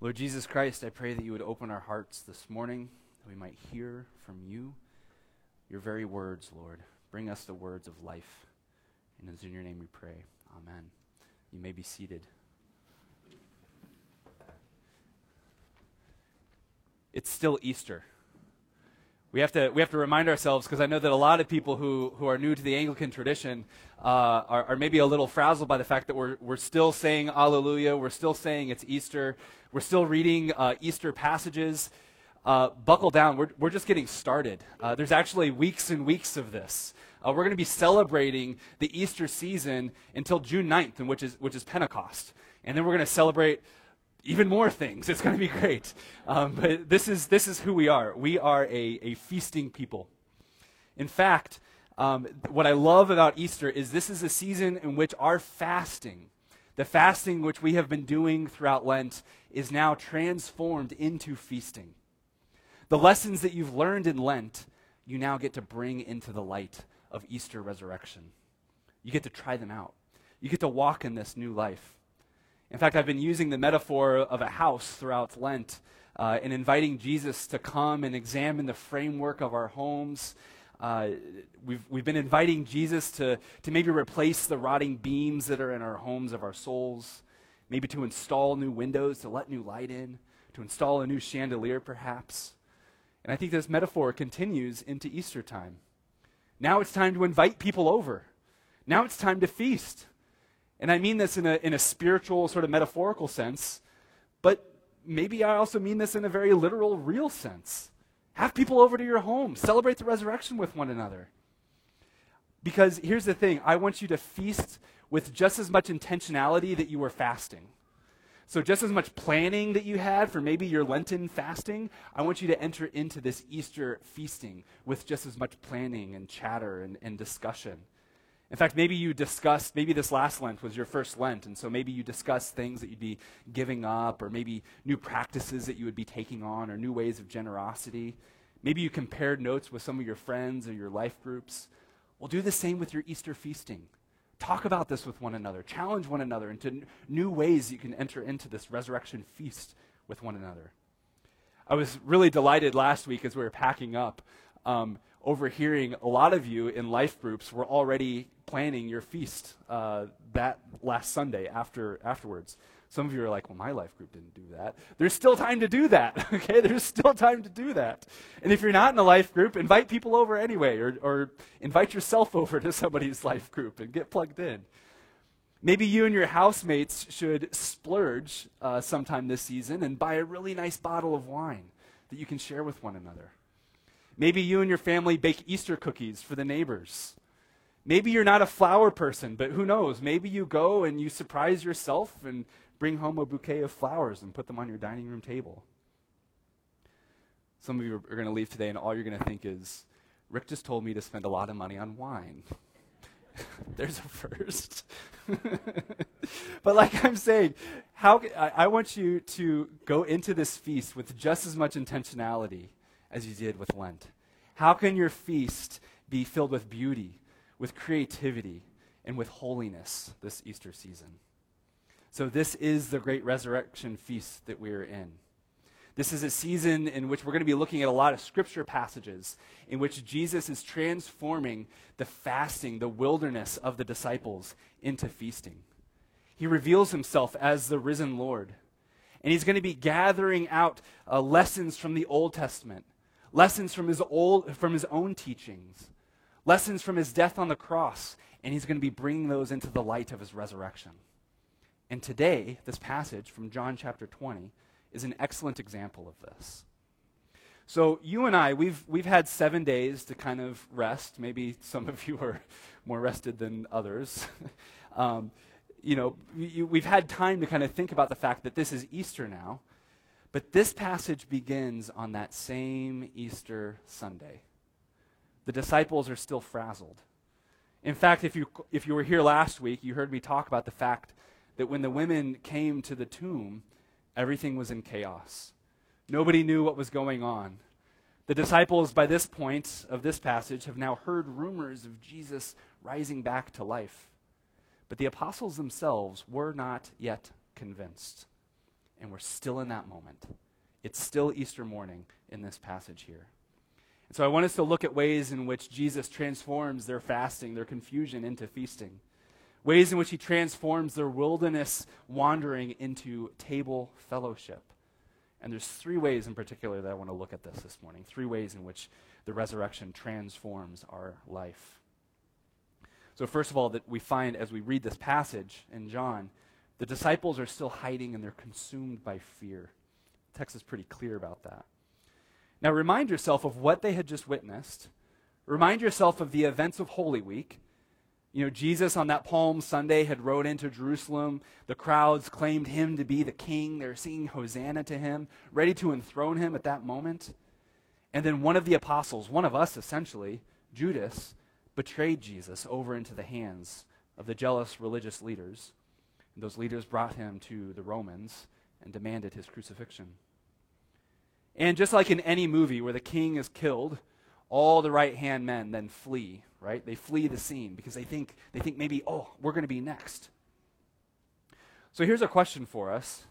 Lord Jesus Christ, I pray that you would open our hearts this morning, that we might hear from you your very words, Lord. Bring us the words of life. And it's in your name we pray. Amen. You may be seated. It's still Easter. We have to, we have to remind ourselves, because I know that a lot of people who, who are new to the Anglican tradition uh, are, are maybe a little frazzled by the fact that we're, we're still saying Alleluia, we're still saying it's Easter, we're still reading uh, Easter passages. Uh, buckle down, we're, we're just getting started. Uh, there's actually weeks and weeks of this. Uh, we're going to be celebrating the Easter season until June 9th, which is, which is Pentecost. And then we're going to celebrate even more things. It's going to be great. Um, but this is, this is who we are. We are a, a feasting people. In fact, um, what I love about Easter is this is a season in which our fasting, the fasting which we have been doing throughout Lent, is now transformed into feasting. The lessons that you've learned in Lent, you now get to bring into the light of Easter resurrection. You get to try them out. You get to walk in this new life. In fact, I've been using the metaphor of a house throughout Lent uh, and inviting Jesus to come and examine the framework of our homes. Uh, we've, we've been inviting Jesus to, to maybe replace the rotting beams that are in our homes of our souls, maybe to install new windows to let new light in, to install a new chandelier perhaps. And I think this metaphor continues into Easter time. Now it's time to invite people over. Now it's time to feast. And I mean this in a, in a spiritual, sort of metaphorical sense, but maybe I also mean this in a very literal, real sense. Have people over to your home, celebrate the resurrection with one another. Because here's the thing I want you to feast with just as much intentionality that you were fasting. So, just as much planning that you had for maybe your Lenten fasting, I want you to enter into this Easter feasting with just as much planning and chatter and, and discussion. In fact, maybe you discussed, maybe this last Lent was your first Lent, and so maybe you discussed things that you'd be giving up, or maybe new practices that you would be taking on, or new ways of generosity. Maybe you compared notes with some of your friends or your life groups. Well, do the same with your Easter feasting. Talk about this with one another, challenge one another into n- new ways you can enter into this resurrection feast with one another. I was really delighted last week as we were packing up. Um, overhearing a lot of you in life groups were already planning your feast uh, that last Sunday after afterwards. Some of you are like, well, my life group didn't do that. There's still time to do that, okay? There's still time to do that. And if you're not in a life group, invite people over anyway, or, or invite yourself over to somebody's life group and get plugged in. Maybe you and your housemates should splurge uh, sometime this season and buy a really nice bottle of wine that you can share with one another. Maybe you and your family bake Easter cookies for the neighbors. Maybe you're not a flower person, but who knows? Maybe you go and you surprise yourself and bring home a bouquet of flowers and put them on your dining room table. Some of you are going to leave today and all you're going to think is, Rick just told me to spend a lot of money on wine. There's a first. but like I'm saying, how I, I want you to go into this feast with just as much intentionality as you did with Lent? How can your feast be filled with beauty, with creativity, and with holiness this Easter season? So, this is the great resurrection feast that we are in. This is a season in which we're going to be looking at a lot of scripture passages in which Jesus is transforming the fasting, the wilderness of the disciples into feasting. He reveals himself as the risen Lord. And he's going to be gathering out uh, lessons from the Old Testament lessons from his, old, from his own teachings, lessons from his death on the cross, and he's going to be bringing those into the light of his resurrection. And today, this passage from John chapter 20 is an excellent example of this. So, you and I, we've, we've had seven days to kind of rest. Maybe some of you are more rested than others. um, you know, we've had time to kind of think about the fact that this is Easter now. But this passage begins on that same Easter Sunday. The disciples are still frazzled. In fact, if you, if you were here last week, you heard me talk about the fact that when the women came to the tomb, everything was in chaos. Nobody knew what was going on. The disciples, by this point of this passage, have now heard rumors of Jesus rising back to life. But the apostles themselves were not yet convinced. And we're still in that moment. It's still Easter morning in this passage here. And so I want us to look at ways in which Jesus transforms their fasting, their confusion into feasting. Ways in which he transforms their wilderness wandering into table fellowship. And there's three ways in particular that I want to look at this this morning. Three ways in which the resurrection transforms our life. So, first of all, that we find as we read this passage in John, the disciples are still hiding and they're consumed by fear. The text is pretty clear about that. Now, remind yourself of what they had just witnessed. Remind yourself of the events of Holy Week. You know, Jesus on that Palm Sunday had rode into Jerusalem. The crowds claimed him to be the king. They were singing Hosanna to him, ready to enthrone him at that moment. And then one of the apostles, one of us essentially, Judas, betrayed Jesus over into the hands of the jealous religious leaders. And those leaders brought him to the Romans and demanded his crucifixion. And just like in any movie where the king is killed, all the right hand men then flee, right? They flee the scene because they think, they think maybe, oh, we're going to be next. So here's a question for us.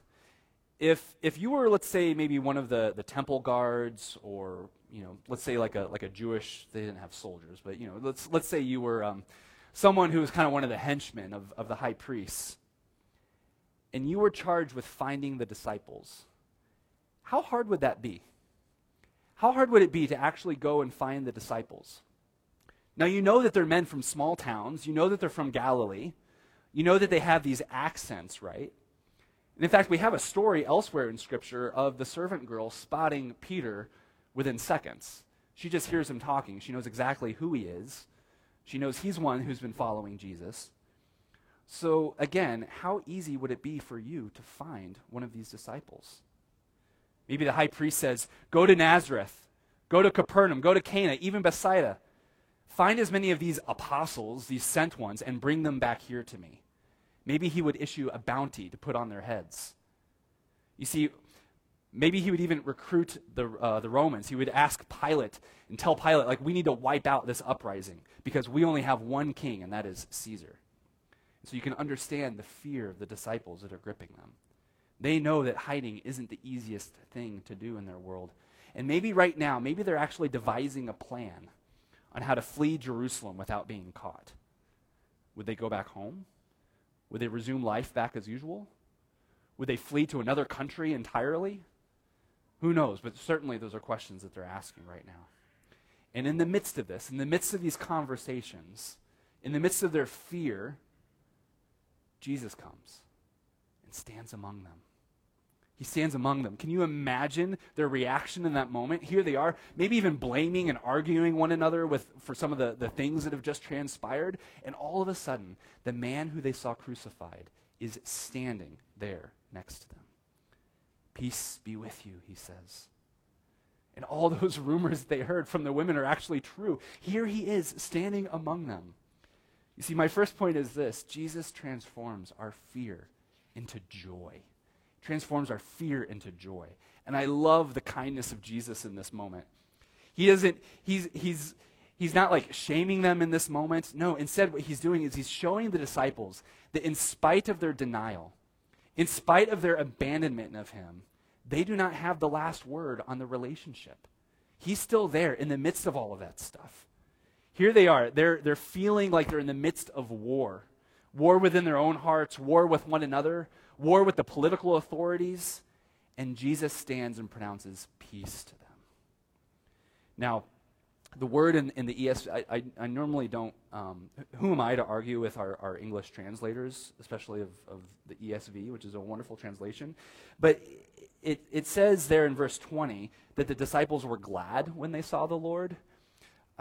If, if you were, let's say, maybe one of the, the temple guards or you know, let's say like a like a Jewish. They didn't have soldiers, but you know, let's let's say you were um, someone who was kind of one of the henchmen of, of the high priests, and you were charged with finding the disciples. How hard would that be? How hard would it be to actually go and find the disciples? Now you know that they're men from small towns. You know that they're from Galilee. You know that they have these accents, right? And in fact, we have a story elsewhere in Scripture of the servant girl spotting Peter within seconds. She just hears him talking. She knows exactly who he is. She knows he's one who's been following Jesus. So, again, how easy would it be for you to find one of these disciples? Maybe the high priest says, Go to Nazareth, go to Capernaum, go to Cana, even Bethsaida. Find as many of these apostles, these sent ones, and bring them back here to me. Maybe he would issue a bounty to put on their heads. You see, Maybe he would even recruit the, uh, the Romans. He would ask Pilate and tell Pilate, like, we need to wipe out this uprising because we only have one king, and that is Caesar. So you can understand the fear of the disciples that are gripping them. They know that hiding isn't the easiest thing to do in their world. And maybe right now, maybe they're actually devising a plan on how to flee Jerusalem without being caught. Would they go back home? Would they resume life back as usual? Would they flee to another country entirely? Who knows? But certainly those are questions that they're asking right now. And in the midst of this, in the midst of these conversations, in the midst of their fear, Jesus comes and stands among them. He stands among them. Can you imagine their reaction in that moment? Here they are, maybe even blaming and arguing one another with, for some of the, the things that have just transpired. And all of a sudden, the man who they saw crucified is standing there next to them. Peace be with you, he says. And all those rumors they heard from the women are actually true. Here he is standing among them. You see, my first point is this Jesus transforms our fear into joy, transforms our fear into joy. And I love the kindness of Jesus in this moment. He doesn't, he's, he's, he's not like shaming them in this moment. No, instead, what he's doing is he's showing the disciples that in spite of their denial, in spite of their abandonment of him, they do not have the last word on the relationship. He's still there in the midst of all of that stuff. Here they are. They're, they're feeling like they're in the midst of war war within their own hearts, war with one another, war with the political authorities. And Jesus stands and pronounces peace to them. Now, the word in, in the ESV, I, I, I normally don't, um, who am I to argue with our, our English translators, especially of, of the ESV, which is a wonderful translation. But it, it says there in verse 20 that the disciples were glad when they saw the Lord.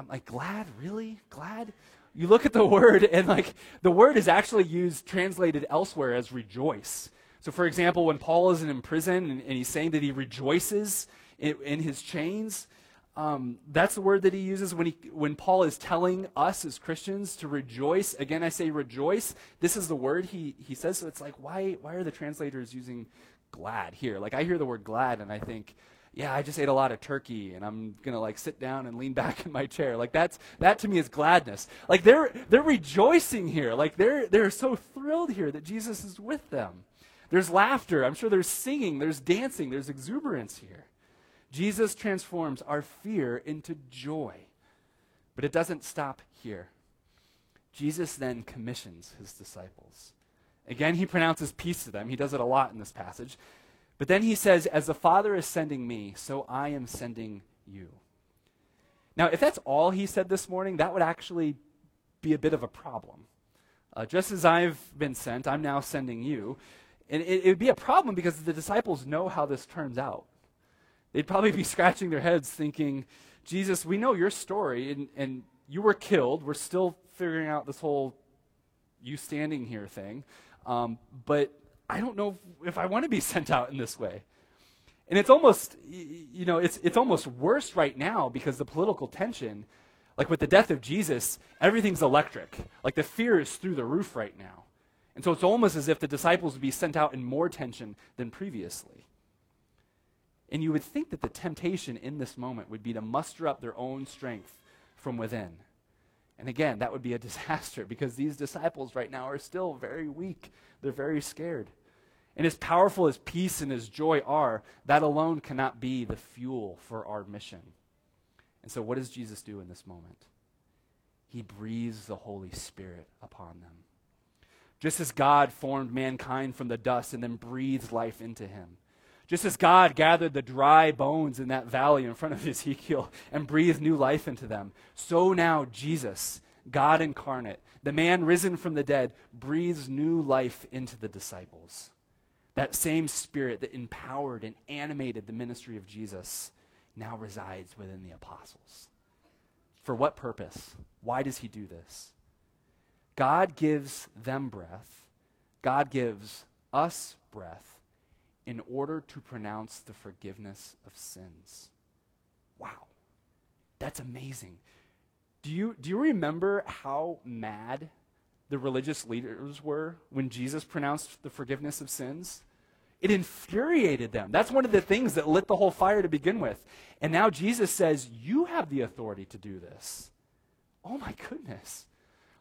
I'm like, glad? Really? Glad? You look at the word, and like, the word is actually used, translated elsewhere as rejoice. So, for example, when Paul is in prison and, and he's saying that he rejoices in, in his chains, um, that's the word that he uses when, he, when Paul is telling us as Christians to rejoice. Again, I say rejoice. This is the word he, he says. So it's like, why, why are the translators using glad here? Like, I hear the word glad and I think, yeah, I just ate a lot of turkey and I'm going to like sit down and lean back in my chair. Like that's that to me is gladness. Like they're they're rejoicing here. Like they're they're so thrilled here that Jesus is with them. There's laughter. I'm sure there's singing, there's dancing, there's exuberance here. Jesus transforms our fear into joy. But it doesn't stop here. Jesus then commissions his disciples. Again, he pronounces peace to them. He does it a lot in this passage. But then he says, As the Father is sending me, so I am sending you. Now, if that's all he said this morning, that would actually be a bit of a problem. Uh, just as I've been sent, I'm now sending you. And it, it would be a problem because the disciples know how this turns out. They'd probably be scratching their heads thinking, Jesus, we know your story, and, and you were killed. We're still figuring out this whole you standing here thing. Um, but I don't know if, I want to be sent out in this way. And it's almost, you know, it's, it's almost worse right now because the political tension, like with the death of Jesus, everything's electric. Like the fear is through the roof right now. And so it's almost as if the disciples would be sent out in more tension than previously. And you would think that the temptation in this moment would be to muster up their own strength from within. And again, that would be a disaster because these disciples right now are still very weak. They're very scared. And as powerful as peace and as joy are, that alone cannot be the fuel for our mission. And so, what does Jesus do in this moment? He breathes the Holy Spirit upon them. Just as God formed mankind from the dust and then breathed life into him. Just as God gathered the dry bones in that valley in front of Ezekiel and breathed new life into them, so now Jesus, God incarnate, the man risen from the dead, breathes new life into the disciples. That same spirit that empowered and animated the ministry of Jesus now resides within the apostles. For what purpose? Why does he do this? God gives them breath, God gives us breath in order to pronounce the forgiveness of sins. Wow. That's amazing. Do you, do you remember how mad the religious leaders were when Jesus pronounced the forgiveness of sins? It infuriated them. That's one of the things that lit the whole fire to begin with. And now Jesus says, You have the authority to do this. Oh my goodness.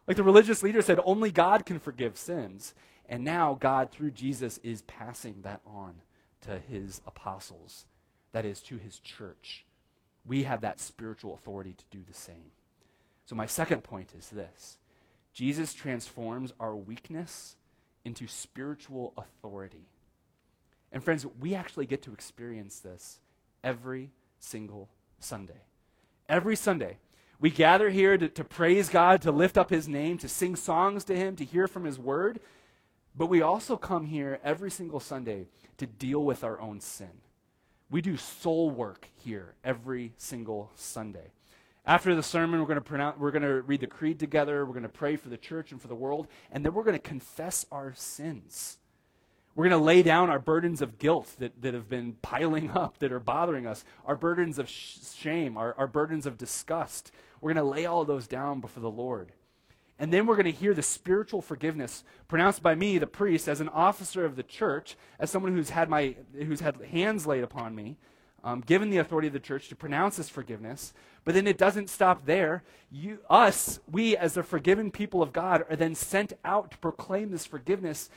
Like the religious leader said, only God can forgive sins. And now God, through Jesus, is passing that on to his apostles, that is, to his church. We have that spiritual authority to do the same. So, my second point is this Jesus transforms our weakness into spiritual authority. And, friends, we actually get to experience this every single Sunday. Every Sunday, we gather here to, to praise God, to lift up His name, to sing songs to Him, to hear from His Word. But we also come here every single Sunday to deal with our own sin. We do soul work here every single Sunday. After the sermon, we're going to pronounce, we're going to read the creed together. We're going to pray for the church and for the world, and then we're going to confess our sins. We're going to lay down our burdens of guilt that, that have been piling up, that are bothering us, our burdens of sh- shame, our, our burdens of disgust. We're going to lay all those down before the Lord. And then we're going to hear the spiritual forgiveness pronounced by me, the priest, as an officer of the church, as someone who's had, my, who's had hands laid upon me, um, given the authority of the church to pronounce this forgiveness. But then it doesn't stop there. You, us, we as the forgiven people of God, are then sent out to proclaim this forgiveness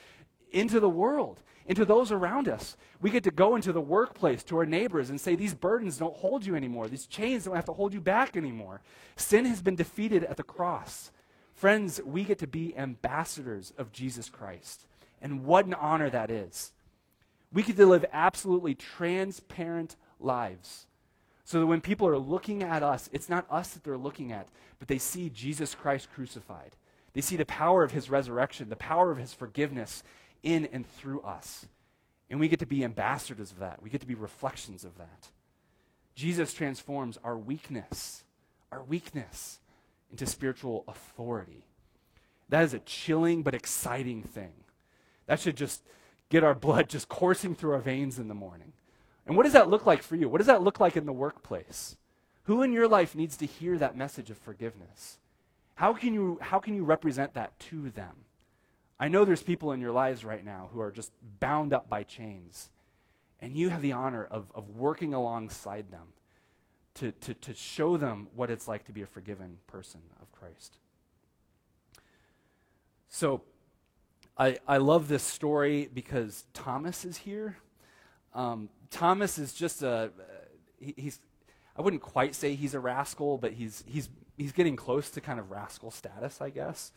into the world, into those around us. We get to go into the workplace to our neighbors and say, These burdens don't hold you anymore. These chains don't have to hold you back anymore. Sin has been defeated at the cross. Friends, we get to be ambassadors of Jesus Christ. And what an honor that is. We get to live absolutely transparent lives. So that when people are looking at us, it's not us that they're looking at, but they see Jesus Christ crucified. They see the power of his resurrection, the power of his forgiveness in and through us. And we get to be ambassadors of that. We get to be reflections of that. Jesus transforms our weakness, our weakness into spiritual authority. That is a chilling but exciting thing. That should just get our blood just coursing through our veins in the morning. And what does that look like for you? What does that look like in the workplace? Who in your life needs to hear that message of forgiveness? How can you, how can you represent that to them? I know there's people in your lives right now who are just bound up by chains, and you have the honor of, of working alongside them to, to, to show them what it's like to be a forgiven person of Christ. So, I, I love this story because Thomas is here. Um, Thomas is just a, he, he's, I wouldn't quite say he's a rascal, but he's, he's, he's getting close to kind of rascal status, I guess.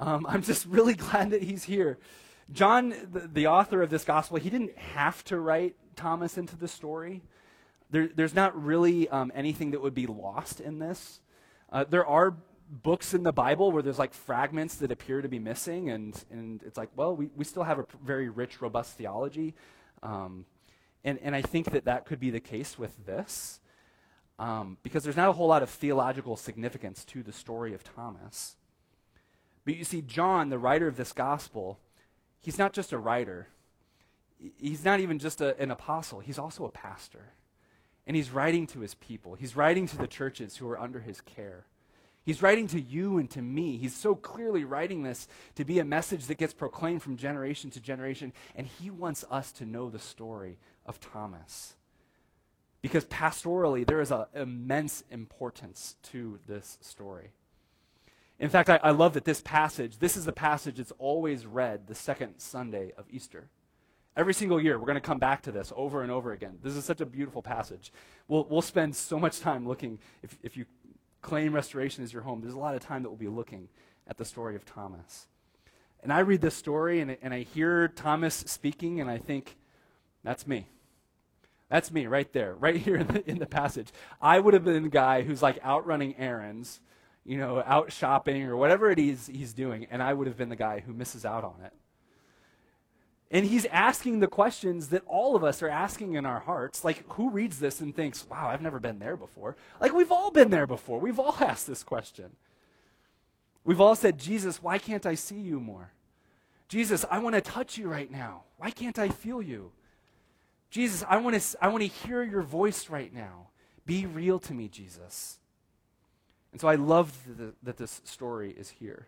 Um, I'm just really glad that he's here. John, the, the, author of this gospel, he didn't have to write Thomas into the story. There, there's not really um, anything that would be lost in this. Uh, there are books in the Bible where there's like fragments that appear to be missing, and, and it's like, well, we, we still have a very rich, robust theology. Um, and, and I think that that could be the case with this, um, because there's not a whole lot of theological significance to the story of Thomas. But you see, John, the writer of this gospel, he's not just a writer, he's not even just a, an apostle, he's also a pastor. And he's writing to his people, he's writing to the churches who are under his care. He's writing to you and to me. He's so clearly writing this to be a message that gets proclaimed from generation to generation. And he wants us to know the story of Thomas. Because pastorally, there is an immense importance to this story. In fact, I, I, love that this passage, this is the passage that's always read the second Sunday of Easter. Every single year, we're going to come back to this over and over again. This is such a beautiful passage. We'll, we'll spend so much time looking, if, if you claim restoration as your home, there's a lot of time that we'll be looking at the story of Thomas. And I read this story and, and I hear Thomas speaking, and I think, that's me. That's me right there, right here in the, in the passage. I would have been the guy who's like out running errands, you know, out shopping or whatever it is he's doing, and I would have been the guy who misses out on it. And he's asking the questions that all of us are asking in our hearts. Like, who reads this and thinks, wow, I've never been there before? Like, we've all been there before. We've all asked this question. We've all said, Jesus, why can't I see you more? Jesus, I want to touch you right now. Why can't I feel you? Jesus, I want to I want to hear your voice right now. Be real to me, Jesus. And so I love the, that this story is here.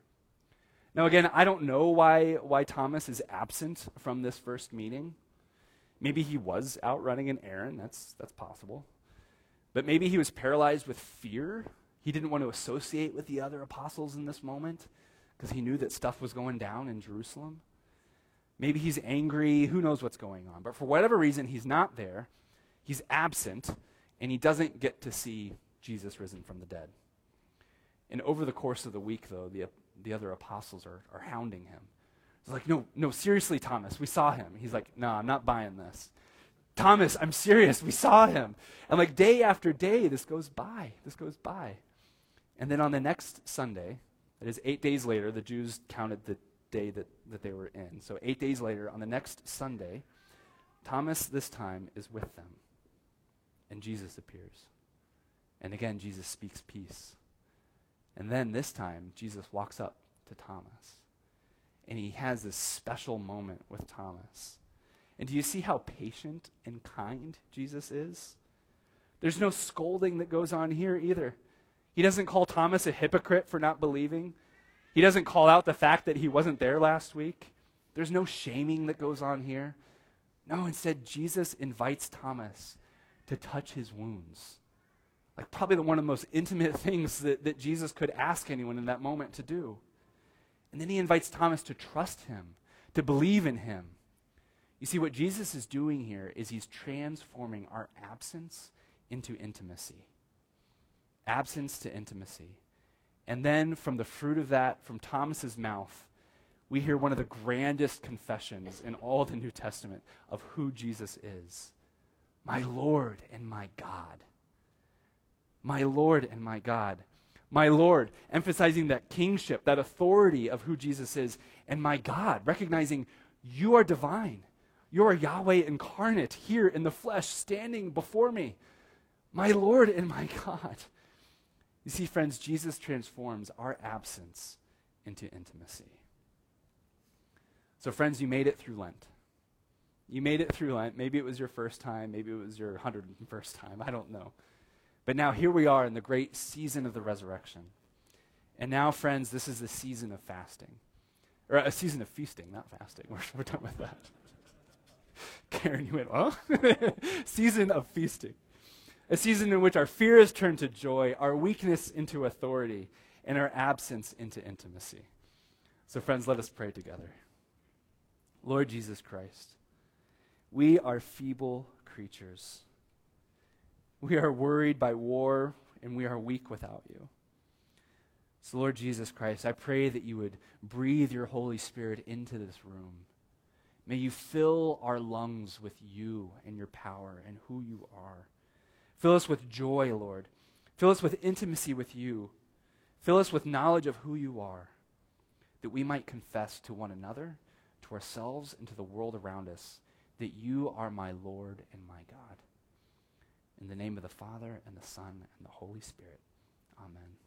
Now, again, I don't know why, why Thomas is absent from this first meeting. Maybe he was out running an errand. That's, that's possible. But maybe he was paralyzed with fear. He didn't want to associate with the other apostles in this moment because he knew that stuff was going down in Jerusalem. Maybe he's angry. Who knows what's going on? But for whatever reason, he's not there. He's absent, and he doesn't get to see Jesus risen from the dead. And over the course of the week, though, the, the other apostles are, are hounding him. It's like, no, no, seriously, Thomas, we saw him. He's like, no, I'm not buying this. Thomas, I'm serious, we saw him. And like day after day, this goes by. This goes by. And then on the next Sunday, that is eight days later, the Jews counted the day that, that they were in. So eight days later, on the next Sunday, Thomas this time is with them. And Jesus appears. And again, Jesus speaks peace. And then this time, Jesus walks up to Thomas. And he has this special moment with Thomas. And do you see how patient and kind Jesus is? There's no scolding that goes on here either. He doesn't call Thomas a hypocrite for not believing. He doesn't call out the fact that he wasn't there last week. There's no shaming that goes on here. No, instead, Jesus invites Thomas to touch his wounds like probably the, one of the most intimate things that, that Jesus could ask anyone in that moment to do. And then he invites Thomas to trust him, to believe in him. You see, what Jesus is doing here is he's transforming our absence into intimacy. Absence to intimacy. And then from the fruit of that, from Thomas's mouth, we hear one of the grandest confessions in all the New Testament of who Jesus is my Lord and my God my Lord and my God. My Lord, emphasizing that kingship, that authority of who Jesus is, and my God, recognizing you are divine. You are Yahweh incarnate here in the flesh, standing before me. My Lord and my God. You see, friends, Jesus transforms our absence into intimacy. So, friends, you made it through Lent. You made it through Lent. Maybe it was your first time. Maybe it was your 101st time. I don't know. But now here we are in the great season of the resurrection. And now, friends, this is the season of fasting. Or a season of feasting, not fasting. We're, we're done with that. Karen, you went, well? season of feasting. A season in which our fear is turned to joy, our weakness into authority, and our absence into intimacy. So, friends, let us pray together. Lord Jesus Christ, we are feeble creatures. We are worried by war, and we are weak without you. So, Lord Jesus Christ, I pray that you would breathe your Holy Spirit into this room. May you fill our lungs with you and your power and who you are. Fill us with joy, Lord. Fill us with intimacy with you. Fill us with knowledge of who you are, that we might confess to one another, to ourselves, and to the world around us that you are my Lord and my God. In the name of the Father, and the Son, and the Holy Spirit. Amen.